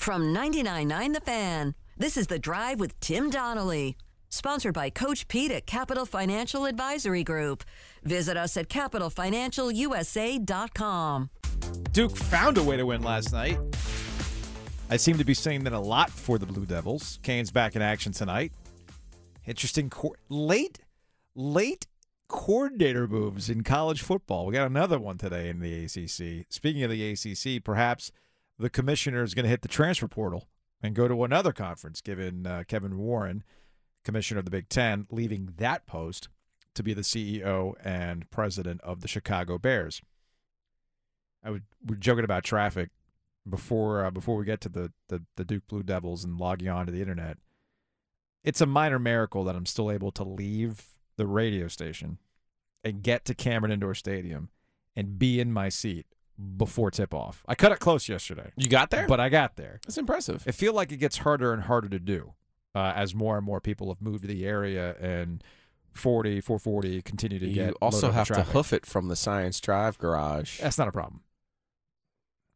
From 99.9 The Fan, this is The Drive with Tim Donnelly. Sponsored by Coach Pete at Capital Financial Advisory Group. Visit us at capitalfinancialusa.com. Duke found a way to win last night. I seem to be saying that a lot for the Blue Devils. Canes back in action tonight. Interesting late, late coordinator moves in college football. We got another one today in the ACC. Speaking of the ACC, perhaps the commissioner is going to hit the transfer portal and go to another conference, given uh, Kevin Warren, commissioner of the Big Ten, leaving that post to be the CEO and president of the Chicago Bears. I would we're joking about traffic before uh, before we get to the, the the Duke Blue Devils and logging on to the internet. It's a minor miracle that I'm still able to leave the radio station and get to Cameron Indoor Stadium and be in my seat before tip off. I cut it close yesterday. You got there? But I got there. That's impressive. I feel like it gets harder and harder to do uh, as more and more people have moved to the area and 40, 440 continue to you get You also have to hoof it from the Science Drive garage. That's not a problem.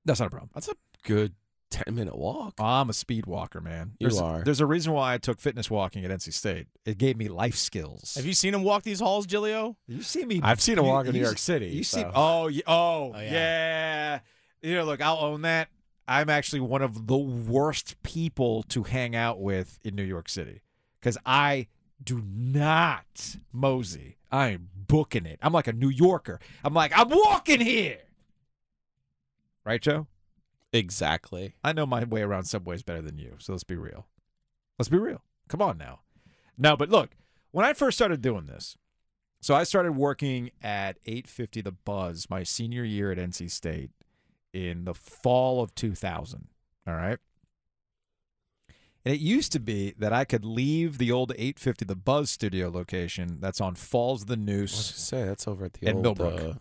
That's not a problem. That's a good 10 minute walk. I'm a speed walker, man. You There's, are. There's a reason why I took fitness walking at NC State. It gave me life skills. Have you seen him walk these halls, Giglio? You see me. I've seen him you- walk in New York City, You see? so. Oh, oh y- oh, Oh, yeah. yeah. You know, look, I'll own that. I'm actually one of the worst people to hang out with in New York City because I do not mosey. I am booking it. I'm like a New Yorker. I'm like, I'm walking here. Right, Joe? Exactly. I know my way around subways better than you, so let's be real. Let's be real. Come on now. No, but look, when I first started doing this, so I started working at 850 The Buzz my senior year at NC State in the fall of 2000. All right. And it used to be that I could leave the old 850 The Buzz studio location that's on Falls of the I was Neuse. gonna say that's over at the And old. Millbrook.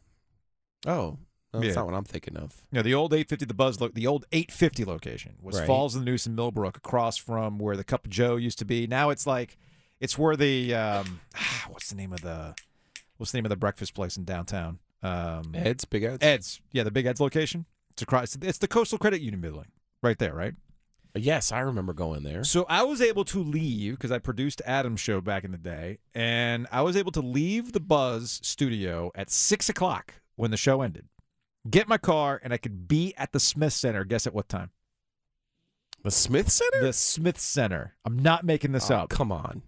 Uh, oh, no, that's Yeah. not what I'm thinking of. Know, the old 850 The Buzz, lo- the old 850 location was Right. Falls of the Neuse in Millbrook across from where the Cup of Joe used to be. Now it's like, it's where the, um, what's the name of the, what's the name of the breakfast place in downtown? Um, Ed's Big Ed's. Ed's. Yeah, the Big Ed's location. It's across, it's the Coastal Credit Union building right there, right? Yes, I remember going there. So I was able to leave because I produced Adam's show back in the day, and I was able to leave the Buzz studio at six o'clock when the show ended. Get my car, and I could be at the Smith Center. Guess at what time? The Smith Center. The Smith Center. I'm not making this Oh, up. Come on.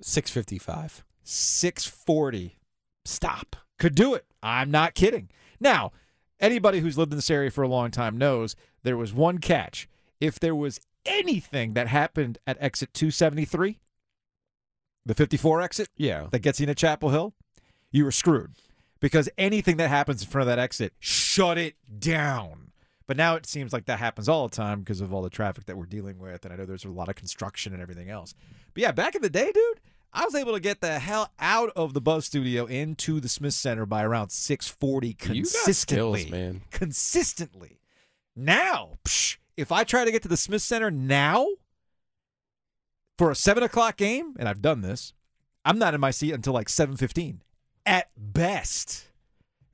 Six fifty five. Six forty. Stop. Could do it. I'm not kidding. Now, anybody who's lived in this area for a long time knows there was one catch. If there was anything that happened at exit 273, the 54 exit, Yeah. that gets you into Chapel Hill, you were screwed. Because anything that happens in front of that exit, shut it down. But now it seems like that happens all the time because of all the traffic that we're dealing with. And I know there's a lot of construction and everything else. But yeah, back in the day, dude, I was able to get the hell out of the Buzz Studio into the Smith Center by around 640 You got consistently. skills, man. Consistently. Now, psh, if I try to get to the Smith Center now for a seven o'clock game, and I've done this, I'm not in my seat until like 7:15 at best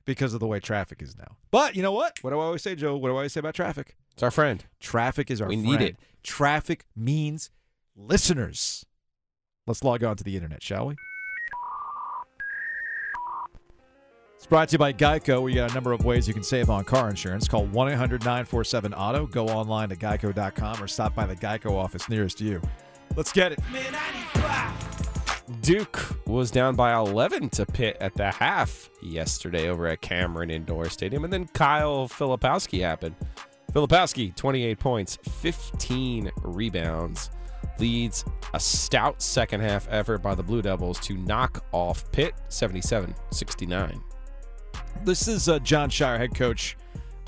because of the way traffic is now. But you know what? What do I always say, Joe? What do I always say about traffic? It's our friend. Traffic is our We friend. need it. Traffic means listeners. Let's log on to the internet, shall we? It's brought to you by Geico. We got a number of ways you can save on car insurance. Call 1 800 947 Auto. Go online to geico.com or stop by the Geico office nearest you. Let's get it. Duke was down by 11 to Pitt at the half yesterday over at Cameron Indoor Stadium. And then Kyle Filipowski happened. Filipowski, 28 points, 15 rebounds, leads a stout second half effort by the Blue Devils to knock off Pitt 77 69. This is uh, Jon Scheyer, head coach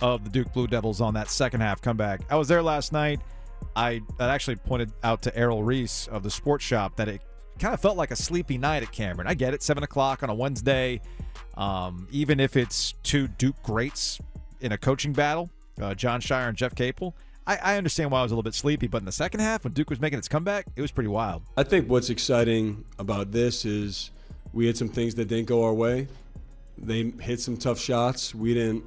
of the Duke Blue Devils, on that second half comeback. I was there last night. I, I actually pointed out to Errol Reese of the Sports Shop that it kind of felt like a sleepy night at Cameron. I get it, seven o'clock on a Wednesday. Um, even if it's two Duke greats in a coaching battle, uh, Jon Scheyer and Jeff Capel. I, I understand why I was a little bit sleepy, but in the second half, when Duke was making its comeback, it was pretty wild. I think what's exciting about this is we had some things that didn't go our way. They hit some tough shots. We didn't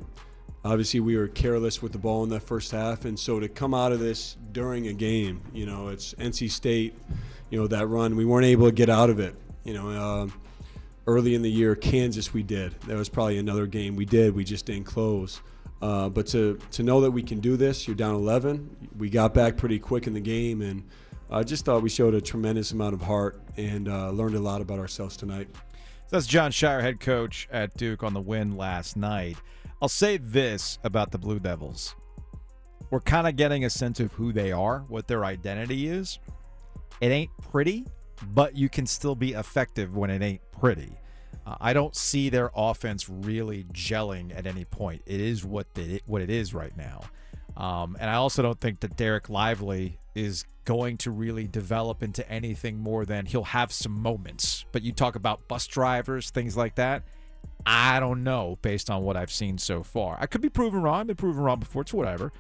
obviously we were careless with the ball in that first half, and so to come out of this during a game, you know, it's NC State, you know, that run we weren't able to get out of it. You know, uh, early in the year, Kansas we did. That was probably another game we did. We just didn't close. Uh, but to to know that we can do this, you're down 11. We got back pretty quick in the game, and I just thought we showed a tremendous amount of heart and uh, learned a lot about ourselves tonight. So That's Jon Scheyer, head coach at Duke, on the win last night. I'll say this about the Blue Devils. We're kind of getting a sense of who they are, what their identity is. It ain't pretty, but you can still be effective when it ain't pretty. Uh, I don't see their offense really gelling at any point. It is what it, what it is right now. Um, and I also don't think that Dereck Lively is going to really develop into anything more than he'll have some moments. But you talk about bus drivers, things like that. I don't know based on what I've seen so far. I could be proven wrong. I've been proven wrong before. It's whatever.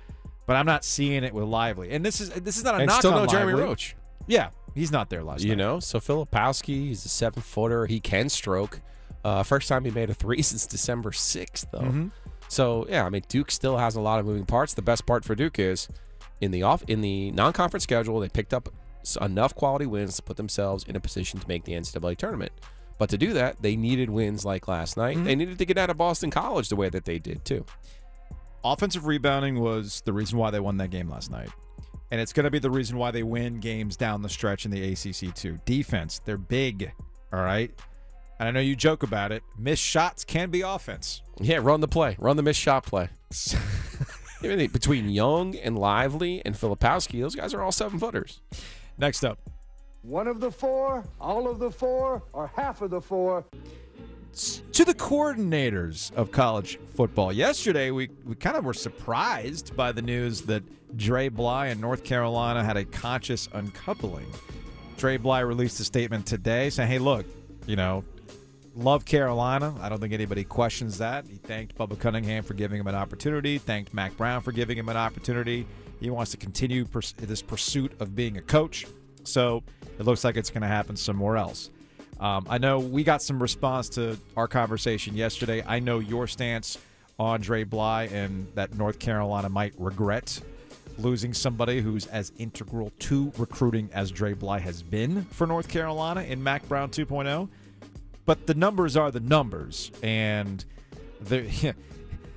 But I'm not seeing it with Lively. And this is this is not a and knock still on no Jeremy Roach. Yeah, he's not there last year. You night. know, so Filipowski, he's a seven footer. He can stroke. Uh, first time he made a three since December 6th, though. Mhm. So, yeah, I mean, Duke still has a lot of moving parts. The best part for Duke is in the off in the non-conference schedule, they picked up s- enough quality wins to put themselves in a position to make the NCAA tournament. But to do that, they needed wins like last night. They needed to get out of Boston College the way that they did too. offensive rebounding was the reason why they won that game last night. And it's going to be the reason why they win games down the stretch in the ACC too. Defense, they're big, all right? And I know you joke about it. Missed shots can be offense. Yeah, run the play, run the missed shot play. Between Young and Lively and Filipowski, those guys are all seven footers. Next up, One of the four, all of the four, or half of the four. To the coordinators of college football. Yesterday, we, we kind of were surprised by the news that Dre Bly and North Carolina had a conscious uncoupling. Dre Bly released a statement today saying, hey, look, you know, love Carolina. I don't think anybody questions that. He thanked Bubba Cunningham for giving him an opportunity, thanked Mack Brown for giving him an opportunity. He wants to continue pers- this pursuit of being a coach. So it looks like it's going to happen somewhere else. Um, I know we got some response to our conversation yesterday. I know your stance on Dre Bly and that North Carolina might regret losing somebody who's as integral to recruiting as Dre Bly has been for North Carolina in Mack Brown 2.0. But the numbers are the numbers, and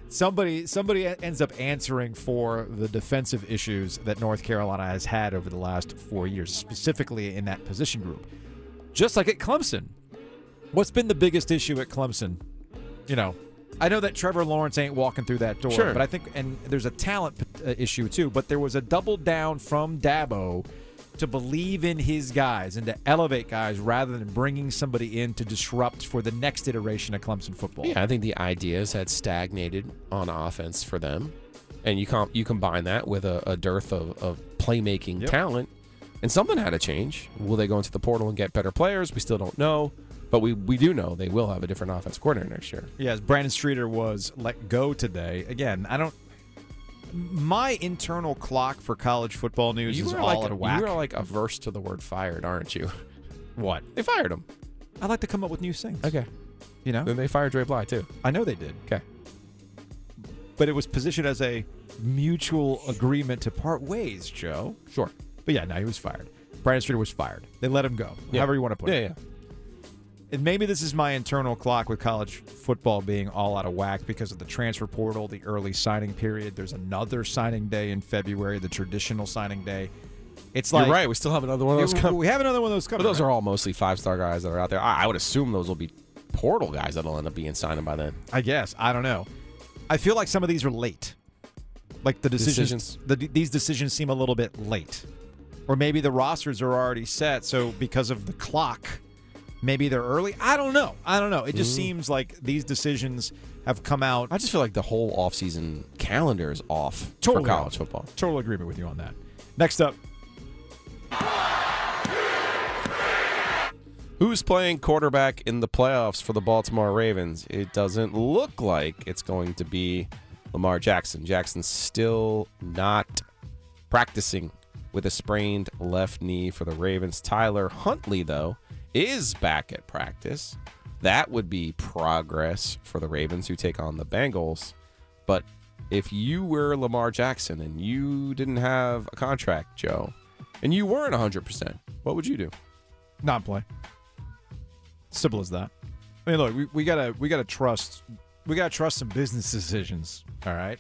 somebody somebody ends up answering for the defensive issues that North Carolina has had over the last four years, specifically in that position group just like at Clemson. What's been the biggest issue at Clemson? You know, I know that Trevor Lawrence ain't walking through that door, Sure. but I think, and there's a talent uh, issue too, but there was a double down from Dabo to believe in his guys and to elevate guys rather than bringing somebody in to disrupt for the next iteration of Clemson football. Yeah, I think the ideas had stagnated on offense for them, and you com- you combine that with a, a dearth of, of playmaking Yep. talent, and something had to change. Will they go into the portal and get better players? We still don't know, but we we do know they will have a different offense coordinator next year. Yes, Brandon Streeter was let go today. Again, I don't. My internal clock for college football news You is all like out of whack. you are like averse to the word fired, aren't you? what? They fired him. I like to come up with new things. Okay, You know, then they fired Dre Bly too. I know they did, Okay, but it was positioned as a mutual agreement to part ways, Joe. sure. But yeah, no, he was fired. Brandon Streeter was fired. They let him go. Yeah. However you want to put Yeah, it. yeah. And maybe this is my internal clock with college football being all out of whack because of the transfer portal, the early signing period. There's another signing day in February, the traditional signing day. It's like You're right. We still have another one of those we- coming. we have another one of those But coming. those right? are all mostly five star guys that are out there. I, I would assume those will be portal guys that'll end up being signed by then. I guess. I don't know. I feel like some of these are late. Like the decisions, Decisions. The, these decisions seem a little bit late. Or maybe the rosters are already set, so because of the clock, maybe they're early. I don't know. I don't know. It just mm-hmm. seems like these decisions have come out. I just feel like the whole offseason calendar is off Totally for college football. Total agreement with you on that. Next up, Who's playing quarterback in the playoffs for the Baltimore Ravens? It doesn't look like it's going to be Lamar Jackson. Jackson's still not practicing with a sprained left knee for the Ravens. Tyler Huntley, though, is back at practice. That would be progress for the Ravens who take on the Bengals. But if you were Lamar Jackson and you didn't have a contract, Joe, and you weren't 100%, what would you do? Not play. Simple as that. I mean, look, we, we gotta we gotta trust we gotta trust some business decisions. All right.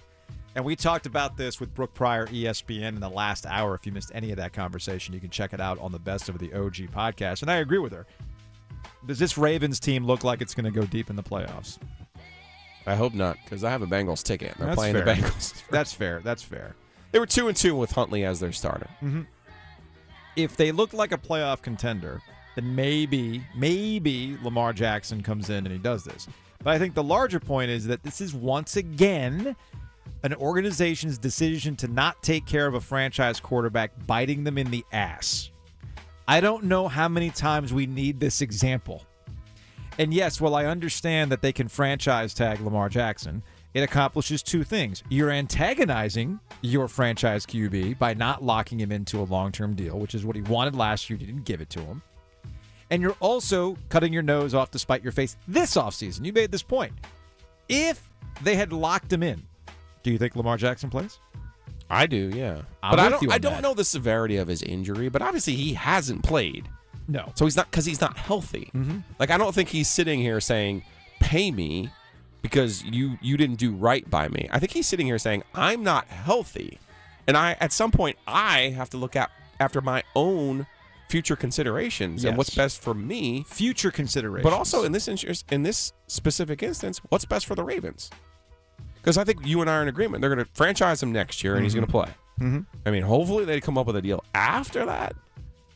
And we talked about this with Brooke Pryor, ESPN, in the last hour. If you missed any of that conversation, you can check it out on the Best of the OG podcast. And I agree with her. Does this Ravens team look like it's going to go deep in the playoffs? I hope not, because I have a Bengals ticket. They're That's playing fair. the Bengals. That's fair. That's fair. they were two and two with Huntley as their starter. Mm-hmm. if they look like a playoff contender, then maybe, maybe Lamar Jackson comes in and he does this. But I think the larger point is that this is once again an organization's decision to not take care of a franchise quarterback biting them in the ass. I don't know how many times we need this example. And yes, while I understand that they can franchise tag Lamar Jackson, it accomplishes two things. You're antagonizing your franchise QB by not locking him into a long term deal, which is what he wanted last year. You didn't give it to him. And you're also cutting your nose off to spite your face this offseason. You made this point. If they had locked him in, do you think Lamar Jackson plays? I do, yeah. I'm but I don't. I don't that. know the severity of his injury, but obviously he hasn't played, No. so he's not because he's not healthy. Mm-hmm. Like I don't think he's sitting here saying, "Pay me," because you you didn't do right by me. I think he's sitting here saying, "I'm not healthy," and I at some point I have to look at after my own future considerations and what's best for me. Future considerations. But also in this in this specific instance, what's best for the Ravens? Because I think you and I are in agreement. They're going to franchise him next year, and he's going to play. Mhm. I mean, hopefully they come up with a deal after that.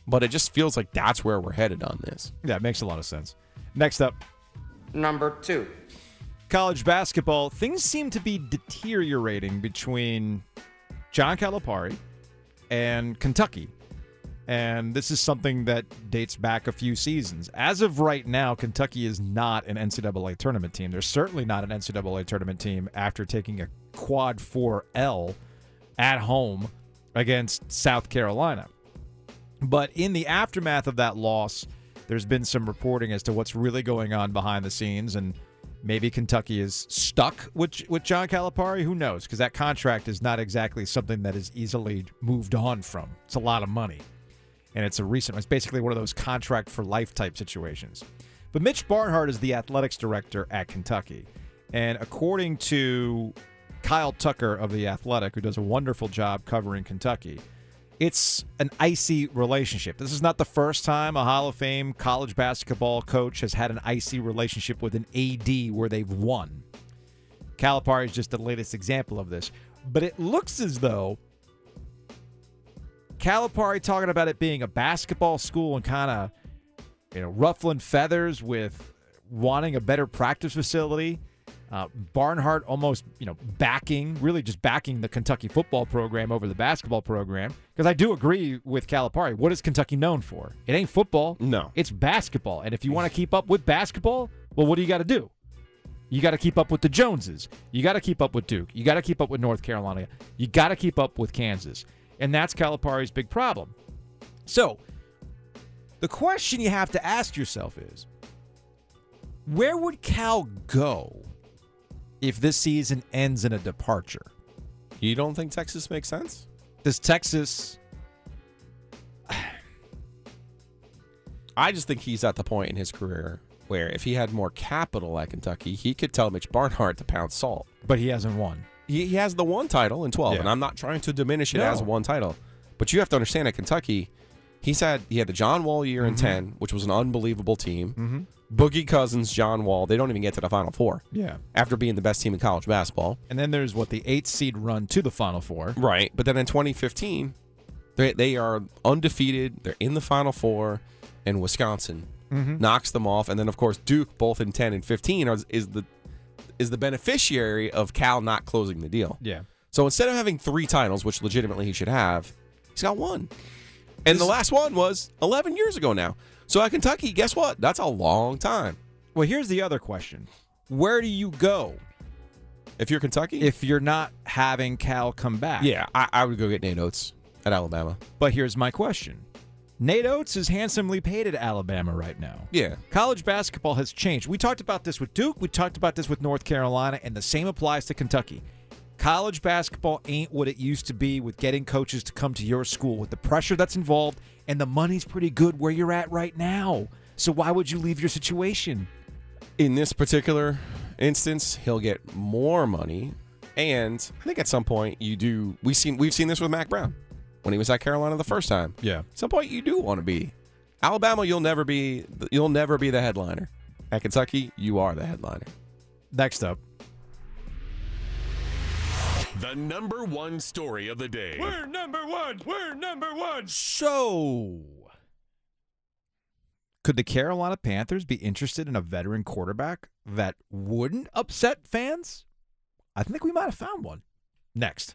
But it just feels like that's where we're headed on this. Yeah, it makes a lot of sense. Next up, Number two. college basketball, things seem to be deteriorating between John Calipari and Kentucky. And this is something that dates back a few seasons. As of right now, Kentucky is not an NCAA tournament team. They're certainly not an NCAA tournament team after taking a quad 4L at home against South Carolina. But in the aftermath of that loss, there's been some reporting as to what's really going on behind the scenes, and maybe Kentucky is stuck with with John Calipari. Who knows? Because that contract is not exactly something that is easily moved on from. It's a lot of money, and it's a recent. It's basically one of those contract for life type situations. But Mitch Barnhart is the athletics director at Kentucky, and according to Kyle Tucker of the Athletic, who does a wonderful job covering Kentucky it's an icy relationship. This is not the first time a Hall of Fame college basketball coach has had an icy relationship with an AD where they've won. Calipari is just the latest example of this. But it looks as though Calipari talking about it being a basketball school and kind of you know ruffling feathers with wanting a better practice facility. Uh, Barnhart almost, you know, backing, really just backing the Kentucky football program over the basketball program. Because I do agree with Calipari. What is Kentucky known for? It ain't football. No. It's basketball. And if you want to keep up with basketball, well, what do you got to do? You got to keep up with the Joneses. You got to keep up with Duke. You got to keep up with North Carolina. You got to keep up with Kansas. And that's Calipari's big problem. So, the question you have to ask yourself is where would Cal go if this season ends in a departure? You don't think Texas makes sense? Does Texas I just think he's at the point in his career where if he had more capital at Kentucky, he could tell Mitch Barnhart to pound salt. but he hasn't won. He, he has the one title in 12, Yeah. and I'm not trying to diminish it No. as one title. But you have to understand at Kentucky, he's had he had the John Wall year in 10, which was an unbelievable team. Mm-hmm. Boogie Cousins, John Wall, they don't even get to the Final Four Yeah. after being the best team in college basketball. And then there's what the eight seed run to the Final Four. Right. But then in 2015, they, they are undefeated. They're in the Final Four, and Wisconsin Mm-hmm. knocks them off. And then, of course, Duke, both in 10 and 15, are, is the is the beneficiary of Cal not closing the deal. Yeah. So instead of having three titles, which legitimately he should have, he's got one. And the last one was 11 years ago now. So at Kentucky, guess what? That's a long time. Well, here's the other question: Where do you go If you're Kentucky, if you're not having Cal come back? yeah, I, I would go get Nate Oats at Alabama. But here's my question: Nate Oats is handsomely paid at Alabama right now. Yeah. College basketball has changed. We talked about this with Duke. We talked about this with North Carolina, and the same applies to Kentucky. College basketball ain't what it used to be with getting coaches to come to your school with the pressure that's involved, and the money's pretty good where you're at right now. So why would you leave your situation? In this particular instance, he'll get more money, and I think at some point you do. We seen we've seen this with Mack Brown when he was at Carolina the first time. Yeah. At some point you do want to be Alabama. You'll never be. You'll never be the headliner. At Kentucky, you are the headliner. Next up, The number one story of the day. We're number one. We're number one. So, could the Carolina Panthers be interested in a veteran quarterback that wouldn't upset fans? I think we might have found one. Next.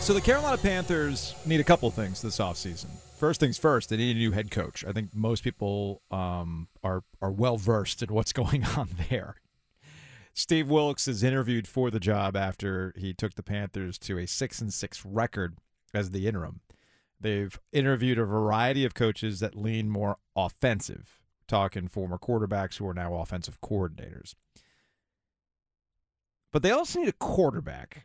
So the Carolina Panthers need a couple things this offseason. First things first, they need a new head coach. I think most people um, are are well versed in what's going on there. Steve Wilks is interviewed for the job after he took the Panthers to a six and six record as the interim. They've interviewed a variety of coaches that lean more offensive, talking former quarterbacks who are now offensive coordinators. But they also need a quarterback.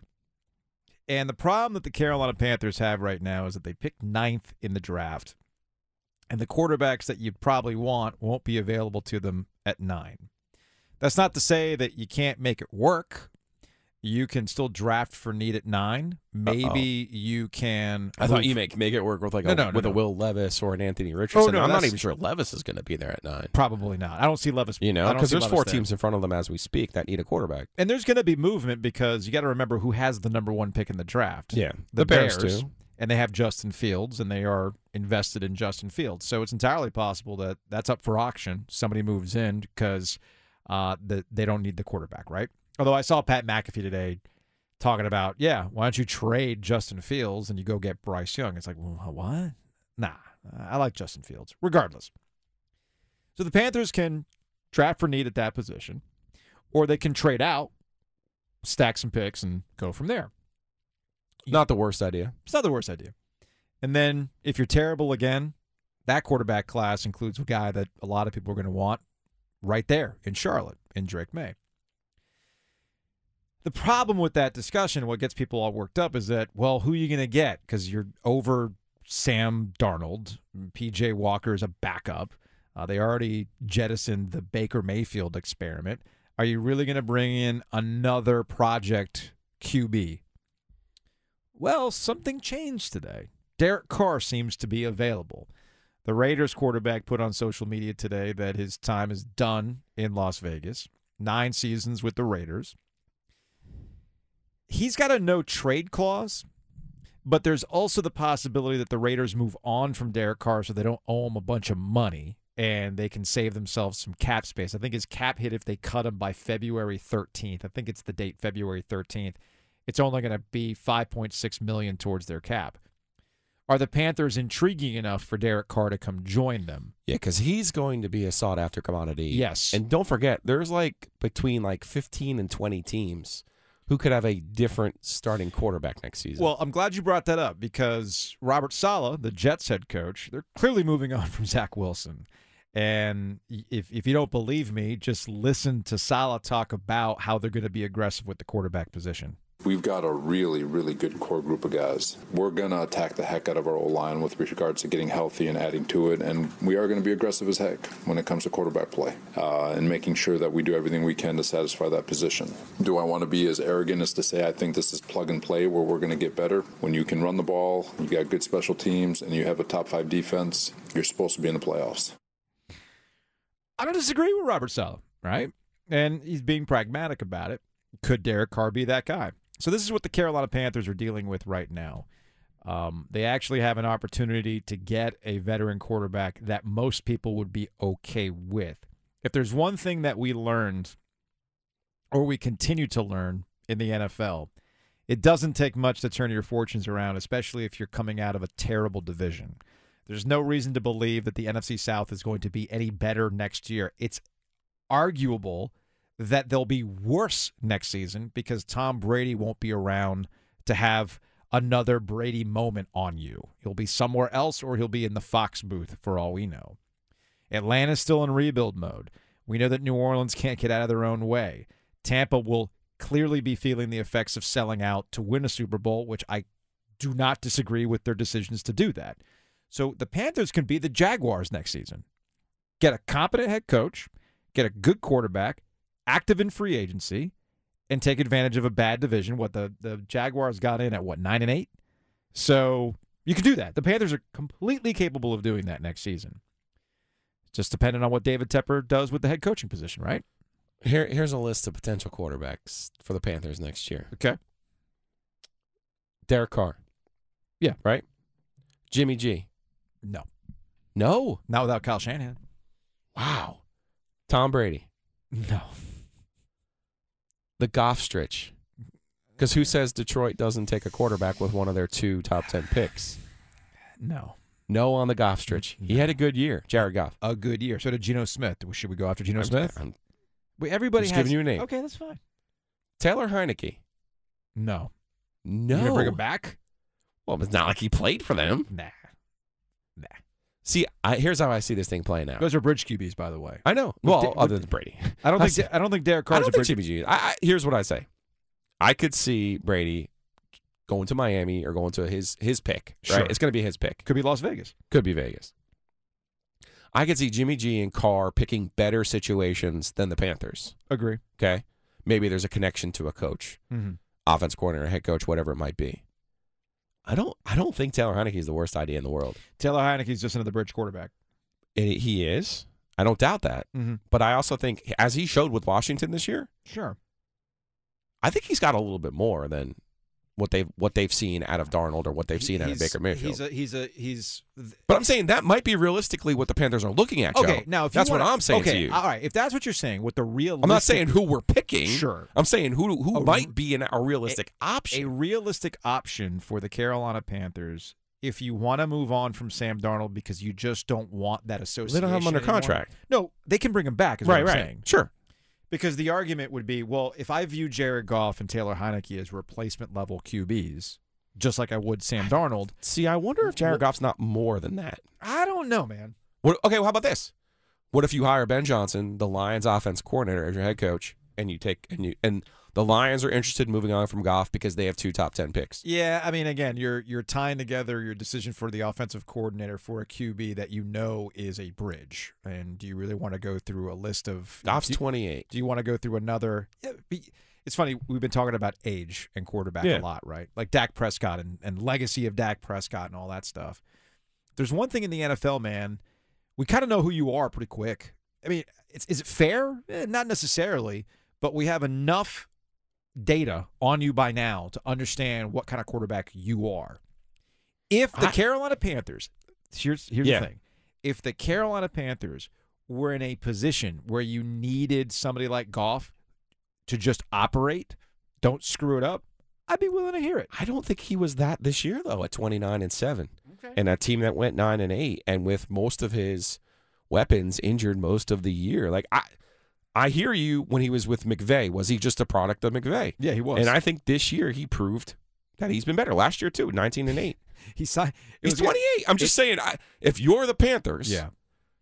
And the problem that the Carolina Panthers have right now is that they picked ninth in the draft, and the quarterbacks that you'd probably want won't be available to them at nine. That's not to say that you can't make it work. You can still draft for need at nine. Maybe you can. I thought you make make it work with like No, a, no, no, with a Will Levis or an Anthony Richardson. Oh, no, I'm not even sure Levis is going to be there at nine. Probably not. I don't see Levis. You know, because there's Levis four there. teams in front of them as we speak that need a quarterback. and there's going to be movement because you got to remember who has the number one pick in the draft. Yeah, the, the Bears, Bears, too. and they have Justin Fields, and they are invested in Justin Fields. So it's entirely possible that that's up for auction. Somebody moves in because uh, the, they don't need the quarterback, right? Although I saw Pat McAfee today talking about, yeah, why don't you trade Justin Fields and you go get Bryce Young? It's like, well, what? Nah, I like Justin Fields, regardless. So the Panthers can draft for need at that position, or they can trade out, stack some picks, and go from there. Not the worst idea. It's not the worst idea. And then if you're terrible again, that quarterback class includes a guy that a lot of people are going to want right there in Charlotte, in Drake Maye. The problem with that discussion, what gets people all worked up, is that, well, who are you going to get? Because you're over Sam Darnold. PJ Walker is a backup. Uh, they already jettisoned the Baker Mayfield experiment. Are you really going to bring in another project QB? Well, something changed today. Derek Carr seems to be available. The Raiders quarterback put on social media today that his time is done in Las Vegas. Nine seasons with the Raiders. He's got a no trade clause, but there's also the possibility that the Raiders move on from Derek Carr so they don't owe him a bunch of money and they can save themselves some cap space. I think his cap hit if they cut him by February 13th. I think it's the date February 13th. It's only going to be 5.6 million towards their cap. Are the Panthers intriguing enough for Derek Carr to come join them? Yeah, because he's going to be a sought after commodity. Yes. And don't forget, there's like between like 15 and 20 teams who could have a different starting quarterback next season. Well, I'm glad you brought that up because Robert Saleh, the Jets head coach, they're clearly moving on from Zach Wilson. And if if you don't believe me, just listen to Saleh talk about how they're going to be aggressive with the quarterback position. We've got a really, really good core group of guys. We're going to attack the heck out of our old line with regards to getting healthy and adding to it. And we are going to be aggressive as heck when it comes to quarterback play uh, and making sure that we do everything we can to satisfy that position. Do I want to be as arrogant as to say I think this is plug and play where we're going to get better? When you can run the ball, you got good special teams, and you have a top five defense, you're supposed to be in the playoffs. I don't disagree with Robert Saleh, right? And he's being pragmatic about it. Could Derek Carr be that guy? So this is what the Carolina Panthers are dealing with right now. Um, they actually have an opportunity to get a veteran quarterback that most people would be okay with. If there's one thing that we learned, or we continue to learn in the NFL. It doesn't take much to turn your fortunes around, especially if you're coming out of a terrible division. There's no reason to believe that the NFC South is going to be any better next year. It's arguable that they'll be worse next season because Tom Brady won't be around to have another Brady moment on you. He'll be somewhere else or he'll be in the Fox booth for all we know. Atlanta's still in rebuild mode. We know that New Orleans can't get out of their own way. Tampa will clearly be feeling the effects of selling out to win a Super Bowl, which I do not disagree with their decisions to do that. So the Panthers can be the Jaguars next season. Get a competent head coach, get a good quarterback, active in free agency, and take advantage of a bad division. What the, the Jaguars got in at what, nine and eight? So you can do that. The Panthers are completely capable of doing that next season. Just depending on what David Tepper does with the head coaching position, right? Here, here's a list of potential quarterbacks for the Panthers next year. Okay. Derek Carr. Yeah. Right? Jimmy G. No. No. Not without Kyle Shanahan. Wow. Tom Brady. No. The Goff stretch. Because who says Detroit doesn't take a quarterback with one of their two top 10 picks? No. No on the Goff stretch. He had a good year, Jared Goff. A good year. So did Geno Smith. Should we go after Geno I'm- Smith? I'm Wait, everybody just has giving you a name. Okay, that's fine. Taylor Heinicke. No. No. You bring him back? Well, it's not like he played for them. Nah. Nah. See, I, here's how I see this thing playing out. Those are bridge QBs, by the way. I know. Well, Da- other than Brady. I don't think I don't think Derek I Carr's don't a think bridge. I, I, here's what I say. I could see Brady going to Miami or going to his his pick. Right? Sure. It's going to be his pick. Could be Las Vegas. Could be Vegas. I could see Jimmy G and Carr picking better situations than the Panthers. Agree. Okay, maybe there's a connection to a coach, Mm-hmm. offense coordinator, head coach, whatever it might be. I don't. I don't think Taylor Heinicke is the worst idea in the world. Taylor Heinicke is just another bridge quarterback. And he is. I don't doubt that. Mm-hmm. But I also think, as he showed with Washington this year, Sure. I think he's got a little bit more than what they've what they've seen out of Darnold or what they've seen out of He's- Baker Mayfield. He's a he's a he's but I'm saying that might be realistically what the Panthers are looking at. Joe. okay. Now, if that's wanna- what I'm saying okay, to you. All right, if that's what you're saying, with the real, I'm not saying who we're picking. Sure. I'm saying who who A- might be an, a realistic a option. A realistic option for the Carolina Panthers if you want to move on from Sam Darnold because you just don't want that association. They don't have him under anymore. contract. No, they can bring him back. Is Right, what I'm right. saying. Sure. Because the argument would be, well, if I view Jared Goff and Taylor Heinicke as replacement level QBs, just like I would Sam Darnold, See, I wonder if Jared Goff's not more than that. I don't know, man. What, okay, well, how about this? What if you hire Ben Johnson, the Lions offense coordinator, as your head coach, and you take and you and the Lions are interested in moving on from Goff because they have two top ten picks. Yeah, I mean, again, you're you're tying together your decision for the offensive coordinator for a QB that you know is a bridge, and do you really want to go through a list of Goff's do, twenty eight. do you want to go through another? Yeah, be- it's funny we've been talking about age and quarterback Yeah. a lot, right? Like Dak Prescott and, and legacy of Dak Prescott and all that stuff. There's one thing in the NFL, man. We kind of know who you are pretty quick. I mean, it's, is it fair? Eh, not necessarily, but we have enough data on you by now to understand what kind of quarterback you are. If the I- Carolina Panthers, here's here's Yeah. the thing. If the Carolina Panthers were in a position where you needed somebody like Goff to just operate, don't screw it up, I'd be willing to hear it. I don't think he was that this year though, at twenty nine and seven, Okay. and a team that went nine and eight, and with most of his weapons injured most of the year. Like I, I hear you when he was with McVay. Was he just a product of McVay? Yeah, he was. And I think this year he proved that he's been better. Last year too, nineteen and eight. he signed. He's twenty eight. I'm just saying, I, if you're the Panthers, Yeah.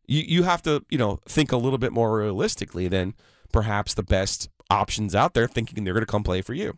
you you have to you know think a little bit more realistically than perhaps the best options out there, thinking they're going to come play for you.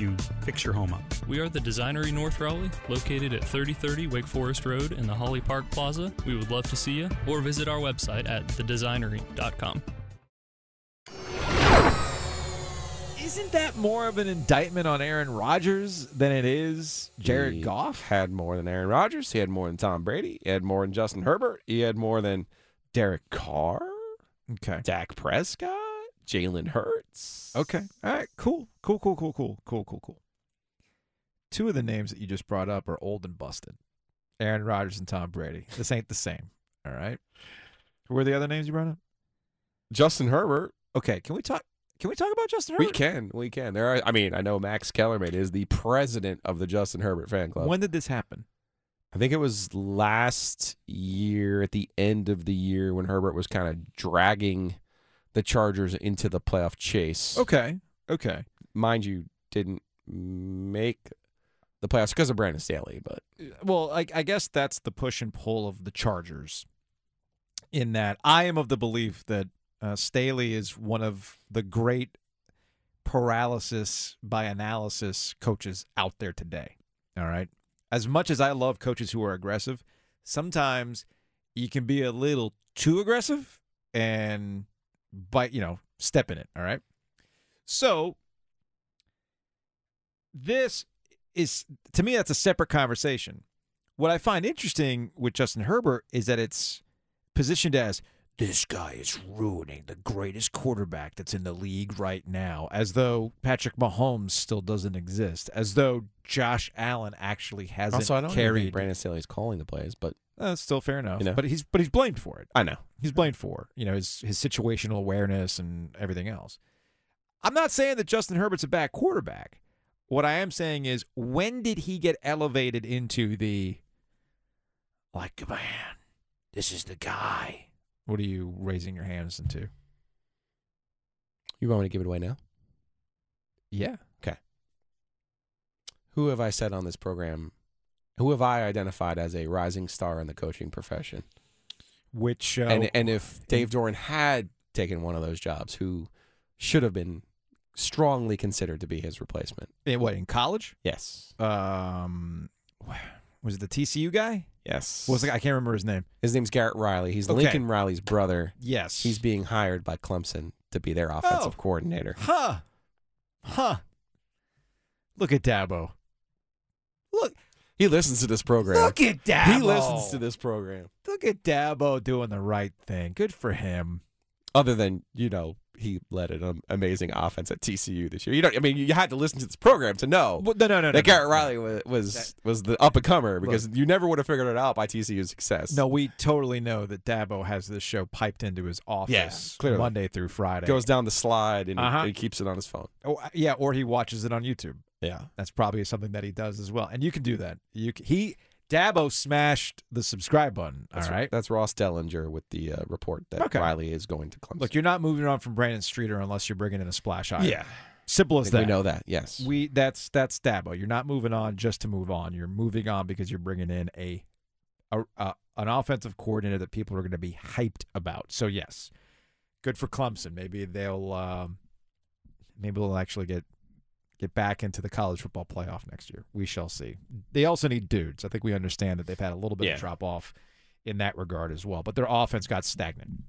you fix your home up. We are the Designery North Raleigh, located at 3030 Wake Forest Road in the Holly Park Plaza. We would love to see you, or visit our website at thedesignery.com. isn't that more of an indictment on Aaron Rodgers than it is Jared He Goff? had more than Aaron Rodgers. He had more than Tom Brady. He had more than Justin Herbert. He had more than Derek Carr, Okay. Dak Prescott, Jalen Hurts. Okay. All right. Cool. Cool. Cool. Cool. Cool. Cool. Cool. Cool. Two of the names that you just brought up are old and busted. Aaron Rodgers and Tom Brady. This ain't the same. All right. Who were the other names you brought up? Justin Herbert. Okay. Can we talk? Can we talk about Justin Herbert? We can. We can. There are. I mean, I know Max Kellerman is the president of the Justin Herbert fan club. When did this happen? I think it was last year at the end of the year when Herbert was kind of dragging the Chargers into the playoff chase. Okay. Okay. Mind you, didn't make the playoffs because of Brandon Staley, but Well, I, I guess that's the push and pull of the Chargers. In that, I am of the belief that uh, Staley is one of the great paralysis by analysis coaches out there today. All right. As much as I love coaches who are aggressive, sometimes you can be a little too aggressive and bite, you know, step in it. All right. So this is to me that's a separate conversation. What I find interesting with Justin Herbert is that it's positioned as this guy is ruining the greatest quarterback that's in the league right now, as though Patrick Mahomes still doesn't exist, as though Josh Allen actually hasn't also I don't carried. think Brandon Staley's calling the plays, but Uh, That's still fair enough, You know. but he's but he's blamed for it. I know. He's blamed for you know his his situational awareness and everything else. I'm not saying that Justin Herbert's a bad quarterback. What I am saying is, when did he get elevated into the like, man, this is the guy? What are you raising your hands into? You want me to give it away now? Yeah. Okay. Who have I said on this program? Who have I identified as a rising star in the coaching profession? Which uh, and and if Dave Doeren had taken one of those jobs, who should have been strongly considered to be his replacement? in what in college? Yes. Um, was it the TCU guy? Yes. What was the? I can't remember his name. His name's Garrett Riley. He's Okay. Lincoln Riley's brother. Yes. He's being hired by Clemson to be their offensive Oh. coordinator. Huh. Huh. Look at Dabo. Look, He listens to this program. look at Dabo. He listens to this program. Look at Dabo doing the right thing. Good for him. Other than, you know, he led an amazing offense at TCU this year. You don't I mean, you had to listen to this program to know Well, no, no, no, no, that no. Garrett Riley was was, was the up and comer because you never would have figured it out by TCU's success. No, we totally know that Dabo has this show piped into his office Yeah, clearly. Monday through Friday. goes down the slide and Uh-huh. he keeps it on his phone. Oh, yeah, or he watches it on YouTube. Yeah. That's probably something that he does as well. And you can do that. You c- he Dabo smashed the subscribe button. That's all right. That's Ross Dellenger with the uh, report that Okay. Riley is going to Clemson. Look, you're not moving on from Brandon Streeter unless you're bringing in a splash item. Yeah. Simple as that. we know that. Yes. We that's that's Dabo. You're not moving on just to move on. You're moving on because you're bringing in a, a, a an offensive coordinator that people are going to be hyped about. So yes, good for Clemson. Maybe they'll um, maybe they'll actually get get back into the college football playoff next year. We shall see. They also need dudes. I think we understand that they've had a little bit Yeah. of drop off in that regard as well. But their offense got stagnant.